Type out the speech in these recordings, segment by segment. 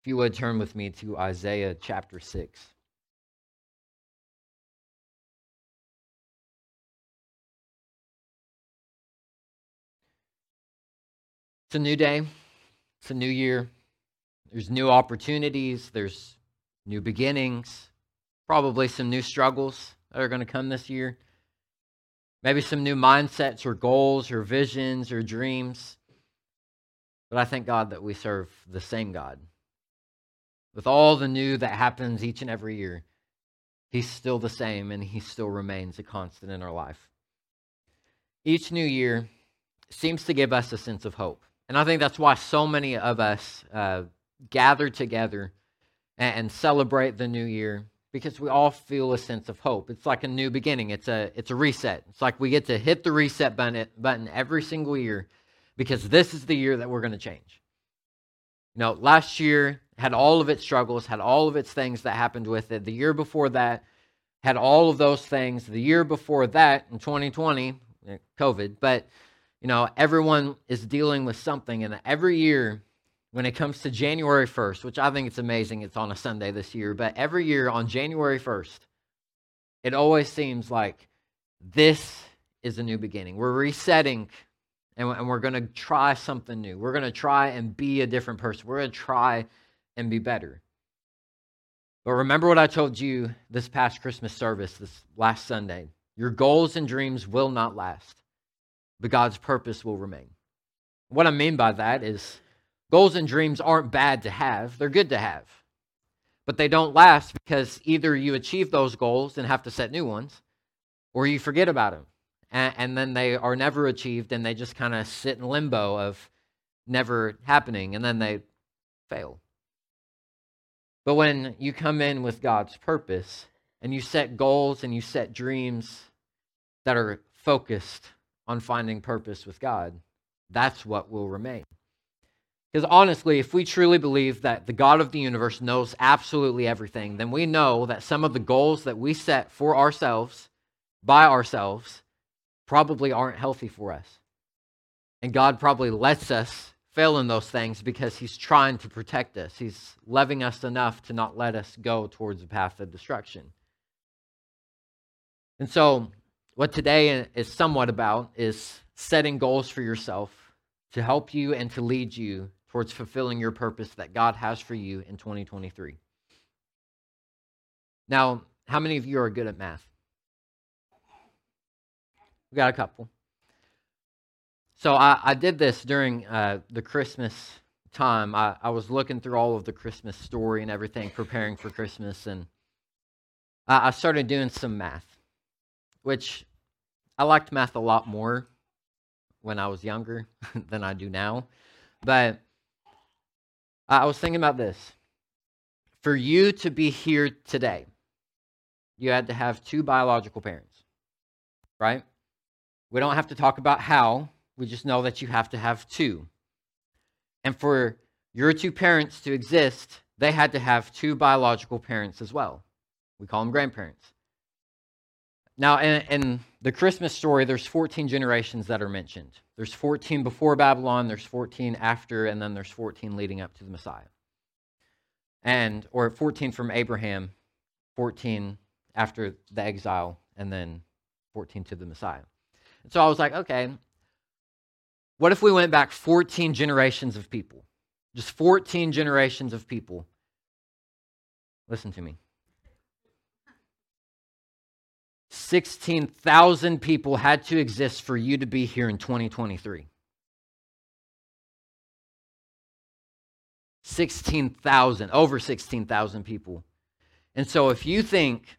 If you would turn with me to Isaiah chapter 6. It's a new day, it's a new year. There's new opportunities, there's new beginnings, probably some new struggles that are going to come this year. Maybe some new mindsets or goals or visions or dreams. But I thank God that we serve the same God. With all the new that happens each and every year, He's still the same and He still remains a constant in our life. Each new year seems to give us a sense of hope. And I think that's why so many of us uh, gather together and, and celebrate the new year because we all feel a sense of hope. It's like a new beginning. It's a it's a reset. It's like we get to hit the reset button button every single year because this is the year that we're going to change. You know, last year had all of its struggles, had all of its things that happened with it. The year before that had all of those things. The year before that in 2020, eh, COVID, but you know, everyone is dealing with something. And every year, when it comes to January 1st, which I think it's amazing, it's on a Sunday this year, but every year on January 1st, it always seems like this is a new beginning. We're resetting and, we're going to try something new. We're going to try and be a different person. We're going to try and be better. But remember what I told you this past Christmas service, this last Sunday. Your goals and dreams will not last but God's purpose will remain. What I mean by that is goals and dreams aren't bad to have, they're good to have. But they don't last because either you achieve those goals and have to set new ones, or you forget about them. And, and then they are never achieved and they just kind of sit in limbo of never happening and then they fail. But when you come in with God's purpose and you set goals and you set dreams that are focused on finding purpose with God. That's what will remain. Because honestly, if we truly believe that the God of the universe knows absolutely everything, then we know that some of the goals that we set for ourselves, by ourselves, probably aren't healthy for us. And God probably lets us fail in those things because He's trying to protect us. He's loving us enough to not let us go towards the path of destruction. And so what today is somewhat about is setting goals for yourself to help you and to lead you towards fulfilling your purpose that God has for you in 2023. Now, how many of you are good at math? We got a couple. So I, I did this during uh, the Christmas time. I, I was looking through all of the Christmas story and everything, preparing for Christmas, and I, I started doing some math, which I liked math a lot more when I was younger than I do now. But I was thinking about this. For you to be here today, you had to have two biological parents, right? We don't have to talk about how, we just know that you have to have two. And for your two parents to exist, they had to have two biological parents as well. We call them grandparents. Now, in, in, the Christmas story, there's 14 generations that are mentioned. There's 14 before Babylon, there's 14 after, and then there's 14 leading up to the Messiah. And, or 14 from Abraham, 14 after the exile, and then 14 to the Messiah. And so I was like, okay, what if we went back 14 generations of people? Just 14 generations of people. Listen to me. 16,000 people had to exist for you to be here in 2023. 16,000, over 16,000 people. And so if you think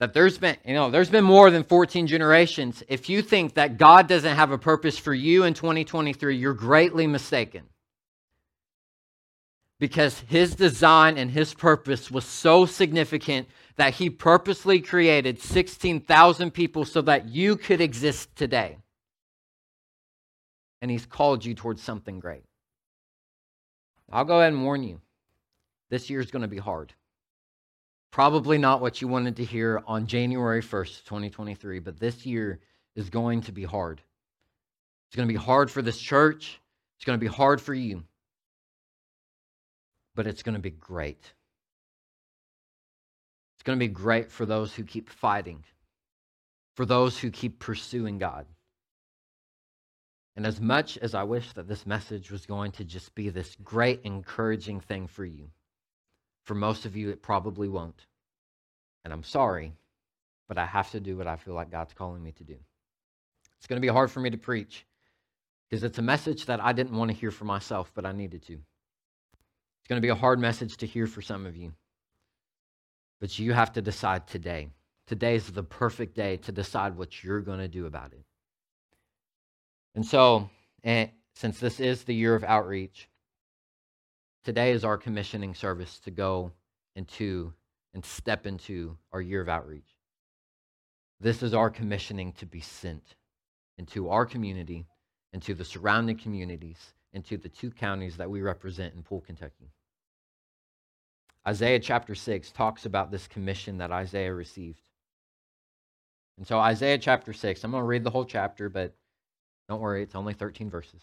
that there's been, you know, there's been more than 14 generations, if you think that God doesn't have a purpose for you in 2023, you're greatly mistaken. Because his design and his purpose was so significant that he purposely created 16,000 people so that you could exist today. And he's called you towards something great. I'll go ahead and warn you this year is going to be hard. Probably not what you wanted to hear on January 1st, 2023, but this year is going to be hard. It's going to be hard for this church, it's going to be hard for you. but it's going to be great. It's going to be great for those who keep fighting, for those who keep pursuing God. And as much as I wish that this message was going to just be this great, encouraging thing for you, for most of you, it probably won't. And I'm sorry, but I have to do what I feel like God's calling me to do. It's going to be hard for me to preach because it's a message that I didn't want to hear for myself, but I needed to. It's going to be a hard message to hear for some of you. But you have to decide today. Today is the perfect day to decide what you're going to do about it. And so, and since this is the year of outreach, today is our commissioning service to go into and step into our year of outreach. This is our commissioning to be sent into our community, into the surrounding communities, into the two counties that we represent in Poole, Kentucky. Isaiah chapter 6 talks about this commission that Isaiah received. And so, Isaiah chapter 6, I'm going to read the whole chapter, but don't worry, it's only 13 verses.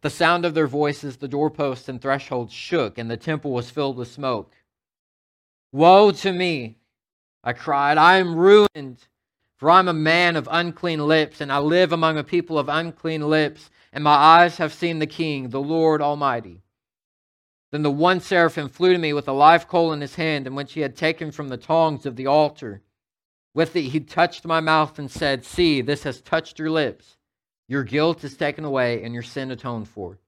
At the sound of their voices, the doorposts and thresholds shook, and the temple was filled with smoke. Woe to me! I cried, I am ruined, for I am a man of unclean lips, and I live among a people of unclean lips, and my eyes have seen the King, the Lord Almighty. Then the one seraphim flew to me with a live coal in his hand, and which he had taken from the tongs of the altar. With it he touched my mouth and said, See, this has touched your lips. Your guilt is taken away and your sin atoned for.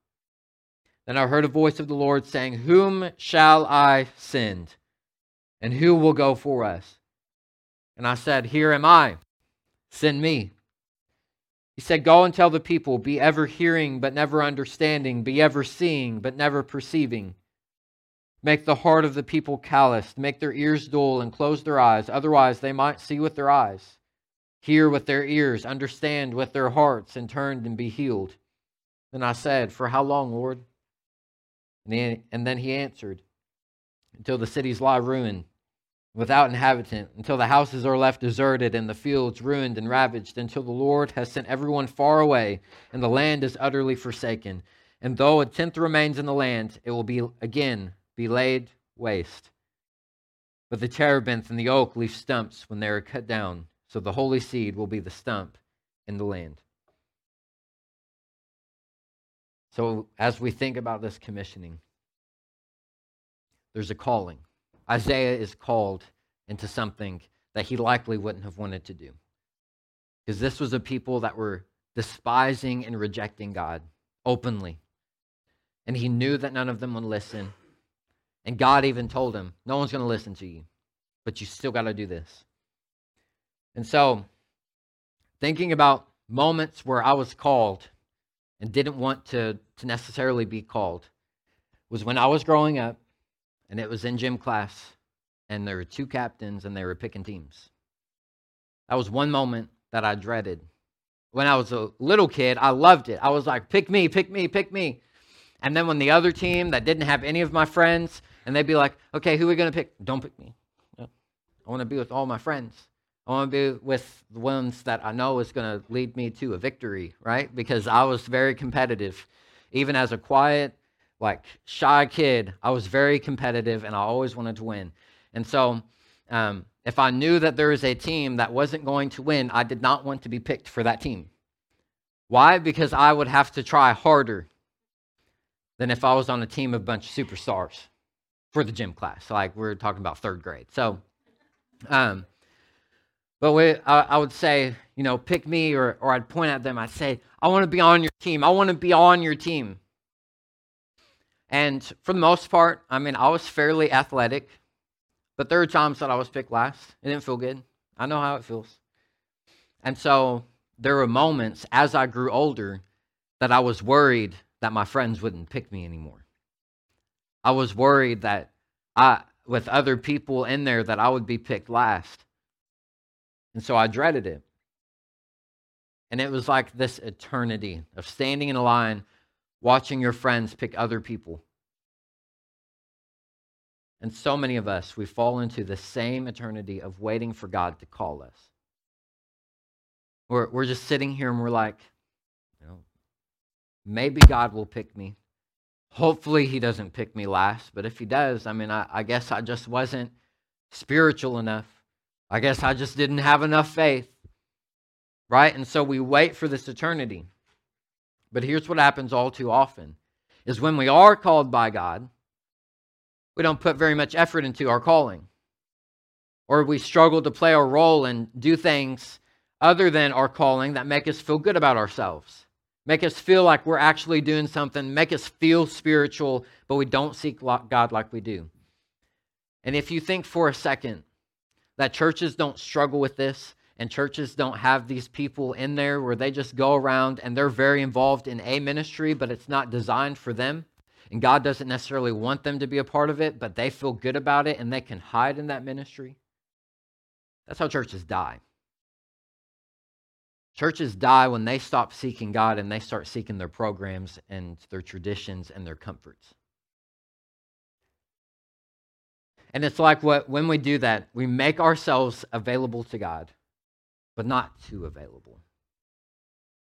Then I heard a voice of the Lord saying, Whom shall I send? And who will go for us? And I said, Here am I. Send me. He said, Go and tell the people, be ever hearing but never understanding, be ever seeing but never perceiving. Make the heart of the people calloused, make their ears dull, and close their eyes. Otherwise, they might see with their eyes hear with their ears, understand with their hearts, and turn and be healed. Then I said, For how long, Lord? And, he, and then he answered, Until the cities lie ruined, without inhabitant, until the houses are left deserted, and the fields ruined and ravaged, until the Lord has sent everyone far away, and the land is utterly forsaken. And though a tenth remains in the land, it will be again be laid waste. But the terebinth and the oak leave stumps when they are cut down so the holy seed will be the stump in the land. So as we think about this commissioning, there's a calling. Isaiah is called into something that he likely wouldn't have wanted to do. Because this was a people that were despising and rejecting God openly. And he knew that none of them would listen. And God even told him, No one's going to listen to you, but you still got to do this. And so, thinking about moments where I was called and didn't want to, to necessarily be called was when I was growing up and it was in gym class and there were two captains and they were picking teams. That was one moment that I dreaded. When I was a little kid, I loved it. I was like, pick me, pick me, pick me. And then when the other team that didn't have any of my friends, and they'd be like, okay, who are we going to pick? Don't pick me. I want to be with all my friends. I want to be with the ones that I know is going to lead me to a victory, right? Because I was very competitive. Even as a quiet, like shy kid, I was very competitive and I always wanted to win. And so, um, if I knew that there was a team that wasn't going to win, I did not want to be picked for that team. Why? Because I would have to try harder than if I was on a team of a bunch of superstars for the gym class. Like we're talking about third grade. So, um, but we, I, I would say, you know, pick me, or, or I'd point at them. I'd say, I want to be on your team. I want to be on your team. And for the most part, I mean, I was fairly athletic, but there were times that I was picked last. It didn't feel good. I know how it feels. And so there were moments as I grew older that I was worried that my friends wouldn't pick me anymore. I was worried that I with other people in there that I would be picked last. And so I dreaded it. And it was like this eternity of standing in a line, watching your friends pick other people. And so many of us, we fall into the same eternity of waiting for God to call us. We're, we're just sitting here and we're like, you know, maybe God will pick me. Hopefully, He doesn't pick me last. But if He does, I mean, I, I guess I just wasn't spiritual enough. I guess I just didn't have enough faith right? And so we wait for this eternity. But here's what happens all too often is when we are called by God, we don't put very much effort into our calling. Or we struggle to play a role and do things other than our calling that make us feel good about ourselves, make us feel like we're actually doing something, make us feel spiritual, but we don't seek God like we do. And if you think for a second that churches don't struggle with this, and churches don't have these people in there where they just go around and they're very involved in a ministry, but it's not designed for them. And God doesn't necessarily want them to be a part of it, but they feel good about it and they can hide in that ministry. That's how churches die. Churches die when they stop seeking God and they start seeking their programs and their traditions and their comforts. And it's like what when we do that, we make ourselves available to God but not too available.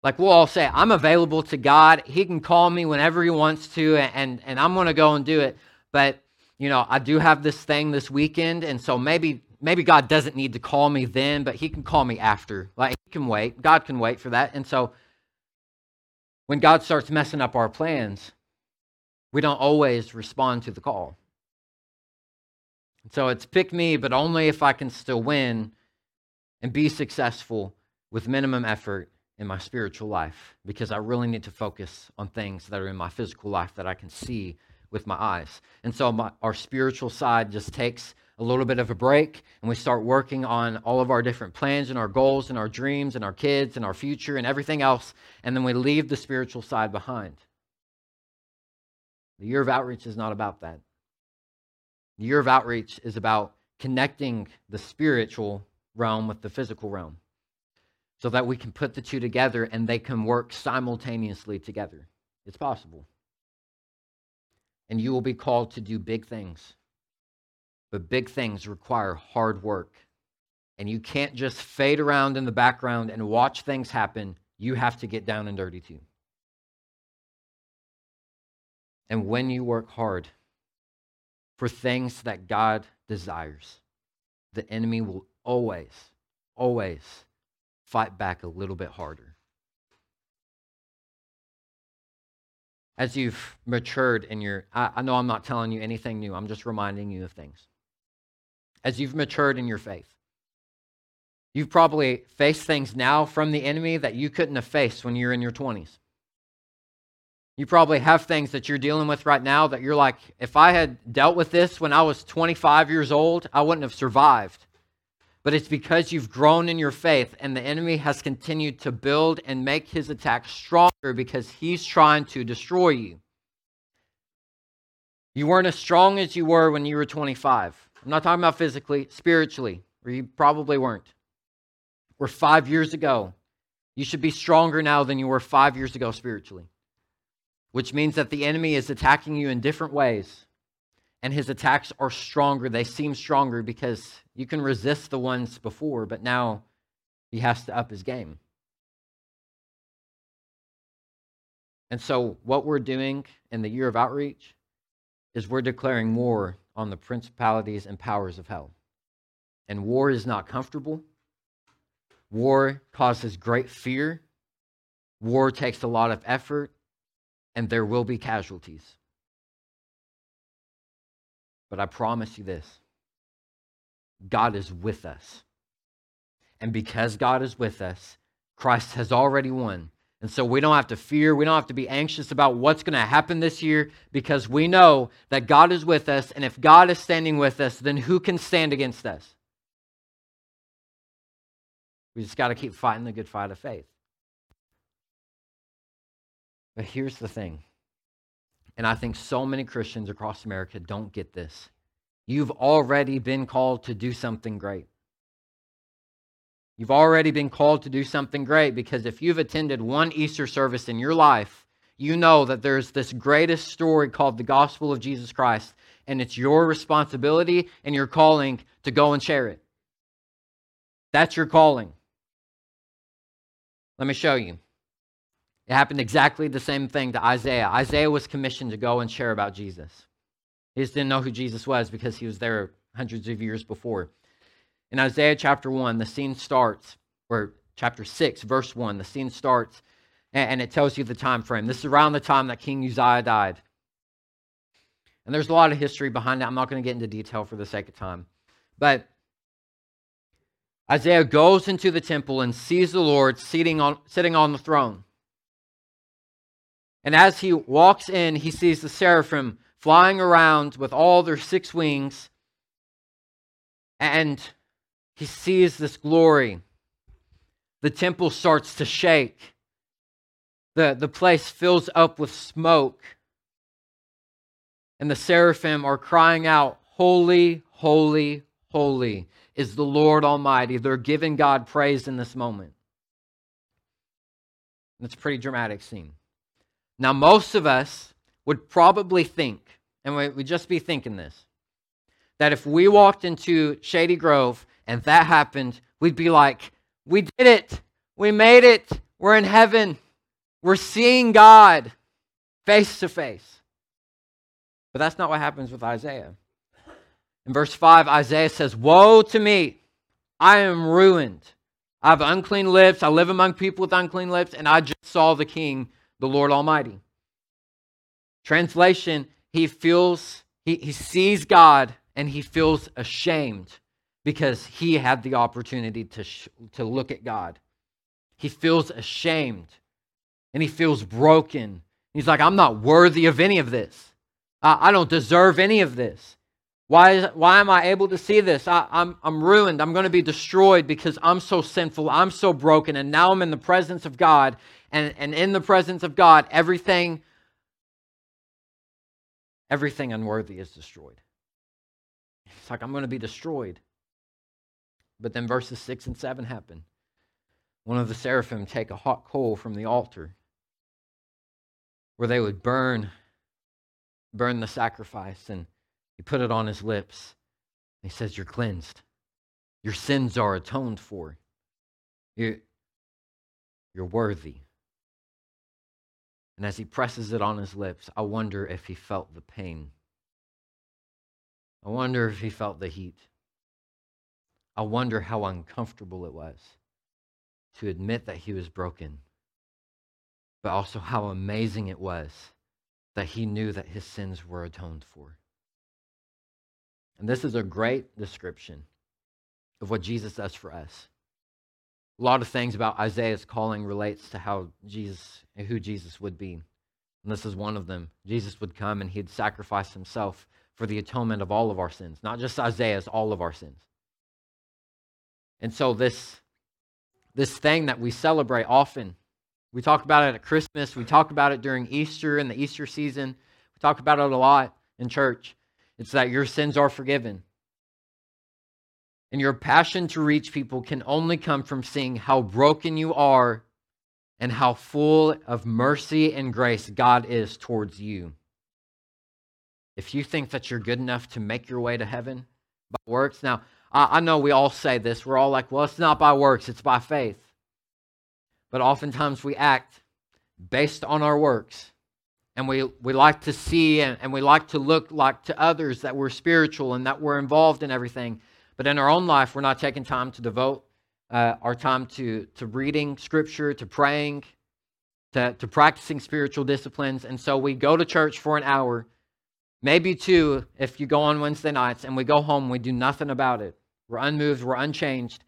Like we'll all say, I'm available to God. He can call me whenever he wants to, and, and I'm going to go and do it. But, you know, I do have this thing this weekend, and so maybe maybe God doesn't need to call me then, but he can call me after. Like he can wait. God can wait for that. And so when God starts messing up our plans, we don't always respond to the call. So it's pick me, but only if I can still win and be successful with minimum effort in my spiritual life because I really need to focus on things that are in my physical life that I can see with my eyes. And so my, our spiritual side just takes a little bit of a break and we start working on all of our different plans and our goals and our dreams and our kids and our future and everything else. And then we leave the spiritual side behind. The year of outreach is not about that. The year of outreach is about connecting the spiritual realm with the physical realm so that we can put the two together and they can work simultaneously together. It's possible. And you will be called to do big things. But big things require hard work. And you can't just fade around in the background and watch things happen. You have to get down and dirty too. And when you work hard for things that God desires, the enemy will always, always fight back a little bit harder. As you've matured in your, I, I know I'm not telling you anything new, I'm just reminding you of things. As you've matured in your faith, you've probably faced things now from the enemy that you couldn't have faced when you're in your 20s. You probably have things that you're dealing with right now that you're like, if I had dealt with this when I was 25 years old, I wouldn't have survived but it's because you've grown in your faith and the enemy has continued to build and make his attack stronger because he's trying to destroy you. You weren't as strong as you were when you were 25. I'm not talking about physically, spiritually, or you probably weren't. Or five years ago. You should be stronger now than you were five years ago spiritually, which means that the enemy is attacking you in different ways and his attacks are stronger. They seem stronger because you can resist the ones before, but now he has to up his game. And so, what we're doing in the year of outreach is we're declaring war on the principalities and powers of hell. And war is not comfortable. War causes great fear. War takes a lot of effort, and there will be casualties. But I promise you this God is with us. And because God is with us, Christ has already won. And so we don't have to fear, we don't have to be anxious about what's going to happen this year because we know that God is with us. And if God is standing with us, then who can stand against us? We just got to keep fighting the good fight of faith. But here's the thing and I think so many Christians across America don't get this you've already been called to do something great. You've already been called to do something great because if you've attended one Easter service in your life, you know that there's this greatest story called the gospel of Jesus Christ, and it's your responsibility and your calling to go and share it. That's your calling. Let me show you. It happened exactly the same thing to Isaiah. Isaiah was commissioned to go and share about Jesus. He just didn't know who Jesus was because he was there hundreds of years before. In Isaiah chapter 1, the scene starts, or chapter 6, verse 1, the scene starts, and it tells you the time frame. This is around the time that King Uzziah died. And there's a lot of history behind that. I'm not going to get into detail for the sake of time. But Isaiah goes into the temple and sees the Lord sitting on, sitting on the throne. And as he walks in, he sees the seraphim flying around with all their six wings. And he sees this glory. The temple starts to shake. The, the place fills up with smoke. And the seraphim are crying out, Holy, holy, holy is the Lord Almighty. They're giving God praise in this moment. It's a pretty dramatic scene. Now, most of us would probably think, and we would just be thinking this, that if we walked into Shady Grove and that happened, we'd be like, we did it. We made it. We're in heaven. We're seeing God face to face. But that's not what happens with Isaiah. In verse 5, Isaiah says, Woe to me! I am ruined. I have unclean lips. I live among people with unclean lips, and I just saw the King, the Lord Almighty. Translation, he feels, he, he sees God and he feels ashamed because he had the opportunity to, sh- to look at God. He feels ashamed and he feels broken. He's like, I'm not worthy of any of this. I, I don't deserve any of this. Why, is, why am I able to see this? I, I'm, I'm ruined. I'm going to be destroyed because I'm so sinful. I'm so broken. And now I'm in the presence of God. And, and in the presence of God, everything, everything unworthy is destroyed. It's like, I'm going to be destroyed. But then verses 6 and 7 happen. One of the seraphim take a hot coal from the altar where they would burn burn the sacrifice and he put it on his lips. He says, You're cleansed. Your sins are atoned for. You're, you're worthy. And as he presses it on his lips, I wonder if he felt the pain. I wonder if he felt the heat. I wonder how uncomfortable it was to admit that he was broken, but also how amazing it was that he knew that his sins were atoned for. And this is a great description of what Jesus does for us. A lot of things about Isaiah's calling relates to how Jesus who Jesus would be. And this is one of them. Jesus would come and he'd sacrifice himself for the atonement of all of our sins, not just Isaiah's, all of our sins. And so this this thing that we celebrate often, we talk about it at Christmas, we talk about it during Easter and the Easter season. We talk about it a lot in church. It's that your sins are forgiven. And your passion to reach people can only come from seeing how broken you are and how full of mercy and grace God is towards you. If you think that you're good enough to make your way to heaven by works, now I, know we all say this. We're all like, well, it's not by works, it's by faith. But oftentimes we act based on our works and we, we like to see and, and we like to look like to others that we're spiritual and that we're involved in everything. But in our own life, we're not taking time to devote uh, our time to, to reading scripture, to praying, to, to practicing spiritual disciplines. And so we go to church for an hour, maybe two if you go on Wednesday nights, and we go home, we do nothing about it. We're unmoved, we're unchanged.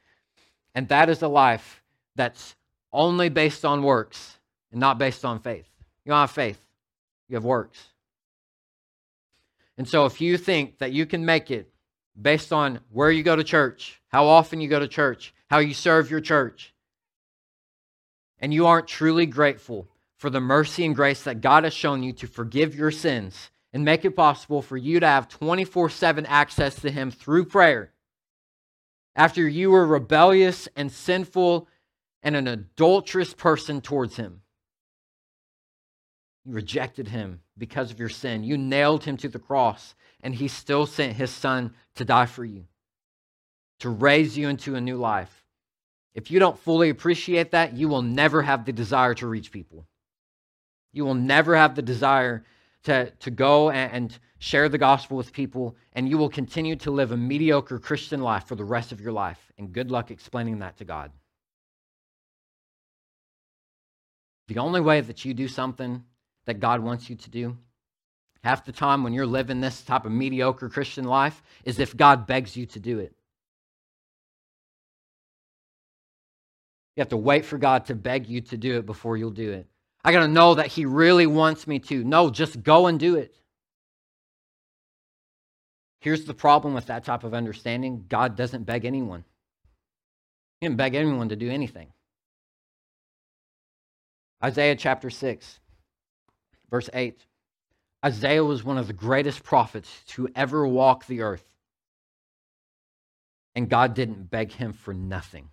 And that is a life that's only based on works and not based on faith. You don't have faith you have works. And so if you think that you can make it based on where you go to church, how often you go to church, how you serve your church, and you aren't truly grateful for the mercy and grace that God has shown you to forgive your sins and make it possible for you to have 24 7 access to Him through prayer. After you were rebellious and sinful and an adulterous person towards Him, you rejected Him because of your sin. You nailed Him to the cross, and He still sent His Son to die for you, to raise you into a new life. If you don't fully appreciate that, you will never have the desire to reach people. You will never have the desire to, to go and, and share the gospel with people, and you will continue to live a mediocre Christian life for the rest of your life. And good luck explaining that to God. The only way that you do something that God wants you to do, half the time when you're living this type of mediocre Christian life, is if God begs you to do it. You have to wait for God to beg you to do it before you'll do it. I got to know that He really wants me to. No, just go and do it. Here's the problem with that type of understanding God doesn't beg anyone, He didn't beg anyone to do anything. Isaiah chapter 6, verse 8. Isaiah was one of the greatest prophets to ever walk the earth. And God didn't beg him for nothing.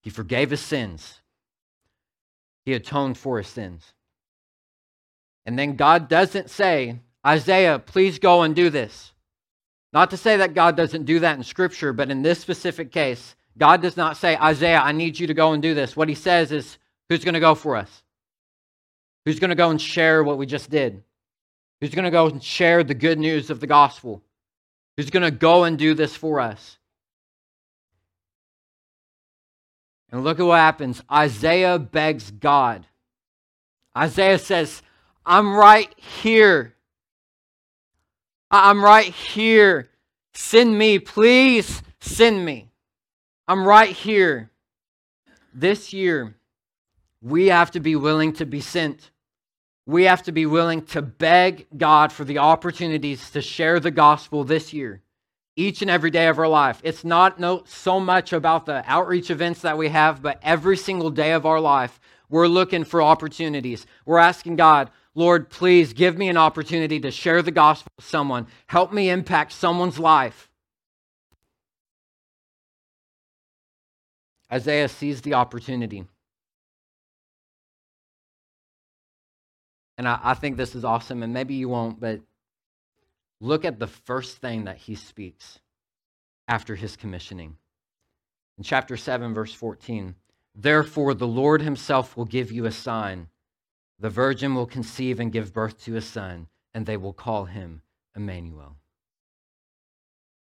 He forgave his sins, he atoned for his sins. And then God doesn't say, Isaiah, please go and do this. Not to say that God doesn't do that in Scripture, but in this specific case, God does not say, Isaiah, I need you to go and do this. What he says is, who's going to go for us? Who's going to go and share what we just did? Who's going to go and share the good news of the gospel? Who's going to go and do this for us? And look at what happens. Isaiah begs God. Isaiah says, I'm right here. I'm right here. Send me, please send me. I'm right here. This year, we have to be willing to be sent. We have to be willing to beg God for the opportunities to share the gospel this year each and every day of our life. It's not no, so much about the outreach events that we have, but every single day of our life, we're looking for opportunities. We're asking God, Lord, please give me an opportunity to share the gospel with someone. Help me impact someone's life. Isaiah sees the opportunity. And I, I think this is awesome, and maybe you won't, but Look at the first thing that he speaks after his commissioning. In chapter 7, verse 14, therefore the Lord himself will give you a sign. The virgin will conceive and give birth to a son, and they will call him Emmanuel.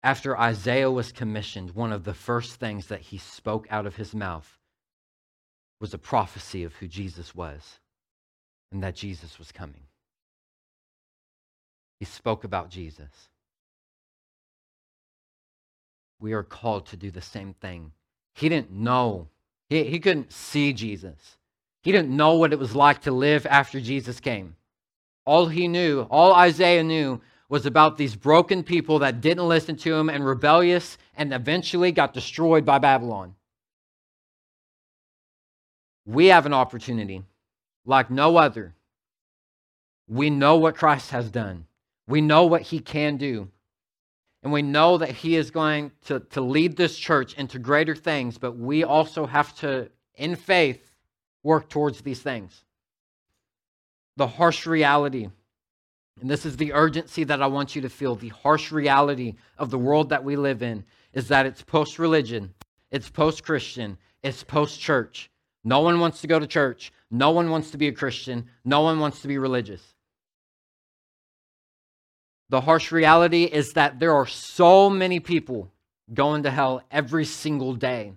After Isaiah was commissioned, one of the first things that he spoke out of his mouth was a prophecy of who Jesus was and that Jesus was coming. He spoke about Jesus. We are called to do the same thing. He didn't know, he, he couldn't see Jesus. He didn't know what it was like to live after Jesus came. All he knew, all Isaiah knew, was about these broken people that didn't listen to him and rebellious and eventually got destroyed by Babylon. We have an opportunity like no other. We know what Christ has done. We know what he can do. And we know that he is going to, to lead this church into greater things, but we also have to, in faith, work towards these things. The harsh reality, and this is the urgency that I want you to feel the harsh reality of the world that we live in is that it's post religion, it's post Christian, it's post church. No one wants to go to church. No one wants to be a Christian. No one wants to be religious. The harsh reality is that there are so many people going to hell every single day.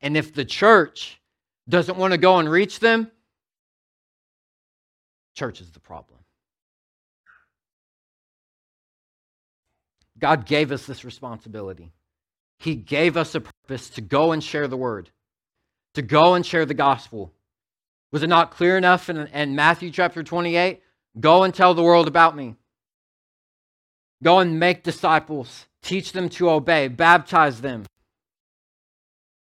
And if the church doesn't want to go and reach them, church is the problem. God gave us this responsibility. He gave us a purpose to go and share the word, to go and share the gospel. Was it not clear enough in, in Matthew chapter 28? Go and tell the world about me. Go and make disciples, teach them to obey, baptize them.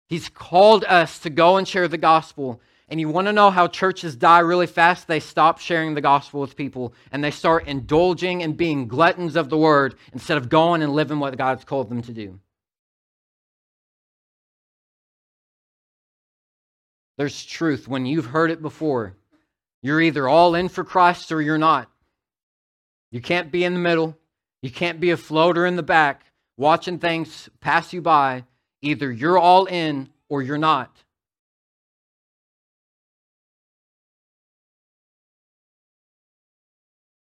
He's called us to go and share the gospel. And you want to know how churches die really fast? They stop sharing the gospel with people and they start indulging and being gluttons of the word instead of going and living what God's called them to do. There's truth when you've heard it before. You're either all in for Christ or you're not. You can't be in the middle. You can't be a floater in the back watching things pass you by. Either you're all in or you're not.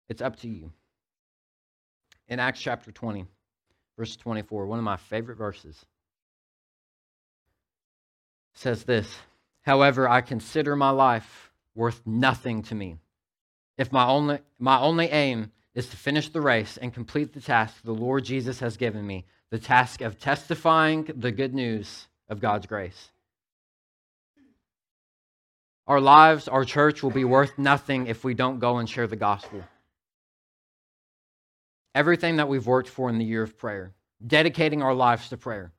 It's up to you. In Acts chapter 20, verse 24, one of my favorite verses, says this However, I consider my life worth nothing to me. If my only, my only aim is to finish the race and complete the task the Lord Jesus has given me, the task of testifying the good news of God's grace. Our lives, our church will be worth nothing if we don't go and share the gospel everything that we've worked for in the year of prayer, dedicating our lives to prayer,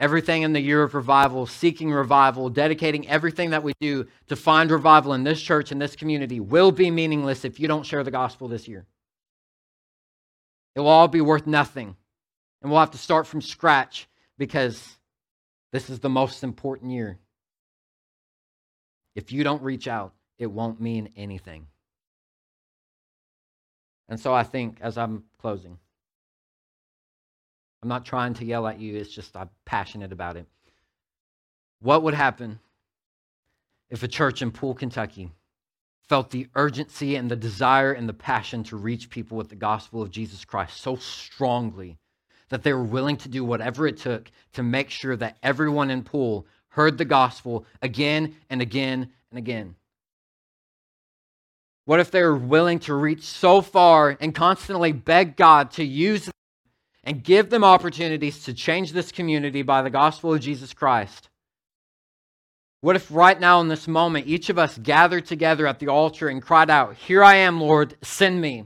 everything in the year of revival, seeking revival, dedicating everything that we do to find revival in this church and this community will be meaningless if you don't share the gospel this year. It will all be worth nothing. And we'll have to start from scratch because this is the most important year. If you don't reach out, it won't mean anything. And so I think, as I'm closing, I'm not trying to yell at you, it's just I'm passionate about it. What would happen if a church in Poole, Kentucky felt the urgency and the desire and the passion to reach people with the gospel of Jesus Christ so strongly that they were willing to do whatever it took to make sure that everyone in Poole heard the gospel again and again and again? What if they were willing to reach so far and constantly beg God to use and give them opportunities to change this community by the gospel of Jesus Christ? What if right now in this moment, each of us gathered together at the altar and cried out, Here I am, Lord, send me.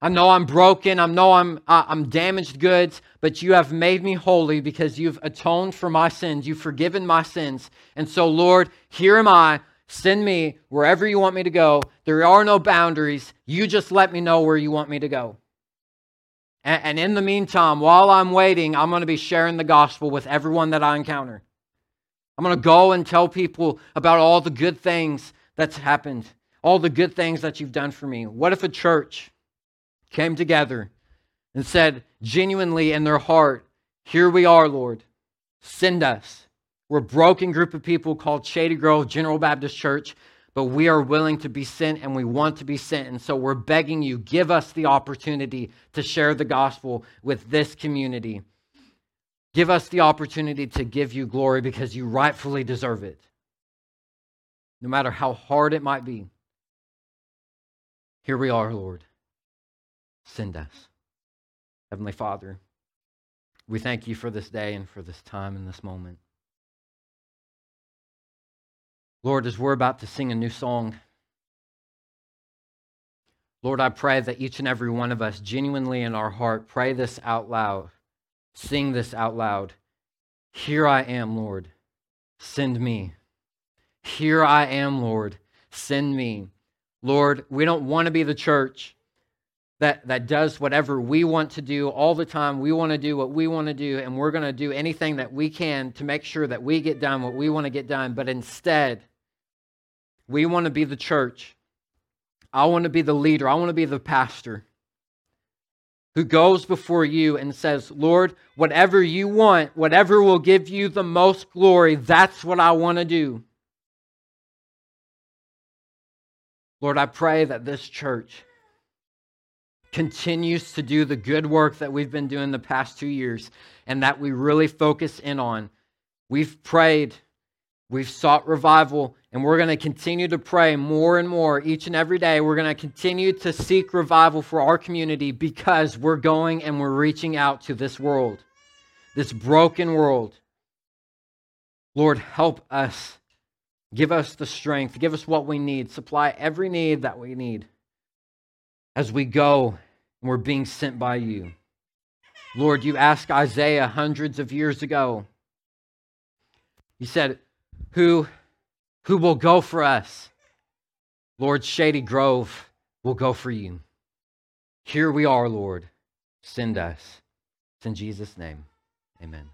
I know I'm broken. I know I'm, I'm damaged goods, but you have made me holy because you've atoned for my sins. You've forgiven my sins. And so, Lord, here am I. Send me wherever you want me to go. There are no boundaries. You just let me know where you want me to go. And, and in the meantime, while I'm waiting, I'm going to be sharing the gospel with everyone that I encounter. I'm going to go and tell people about all the good things that's happened, all the good things that you've done for me. What if a church came together and said, genuinely in their heart, Here we are, Lord, send us. We're a broken group of people called Shady Grove General Baptist Church, but we are willing to be sent and we want to be sent. And so we're begging you, give us the opportunity to share the gospel with this community. Give us the opportunity to give you glory because you rightfully deserve it. No matter how hard it might be. Here we are, Lord. Send us. Heavenly Father, we thank you for this day and for this time and this moment. Lord, as we're about to sing a new song, Lord, I pray that each and every one of us, genuinely in our heart, pray this out loud, sing this out loud. Here I am, Lord, send me. Here I am, Lord, send me. Lord, we don't want to be the church that, that does whatever we want to do all the time. We want to do what we want to do, and we're going to do anything that we can to make sure that we get done what we want to get done. But instead, we want to be the church. I want to be the leader. I want to be the pastor who goes before you and says, Lord, whatever you want, whatever will give you the most glory, that's what I want to do. Lord, I pray that this church continues to do the good work that we've been doing the past two years and that we really focus in on. We've prayed We've sought revival, and we're going to continue to pray more and more each and every day. We're going to continue to seek revival for our community because we're going and we're reaching out to this world, this broken world. Lord, help us. Give us the strength. Give us what we need. Supply every need that we need as we go and we're being sent by you. Lord, you asked Isaiah hundreds of years ago. You said, who Who will go for us? Lord, Shady Grove will go for you. Here we are, Lord. Send us. It's in Jesus' name. Amen.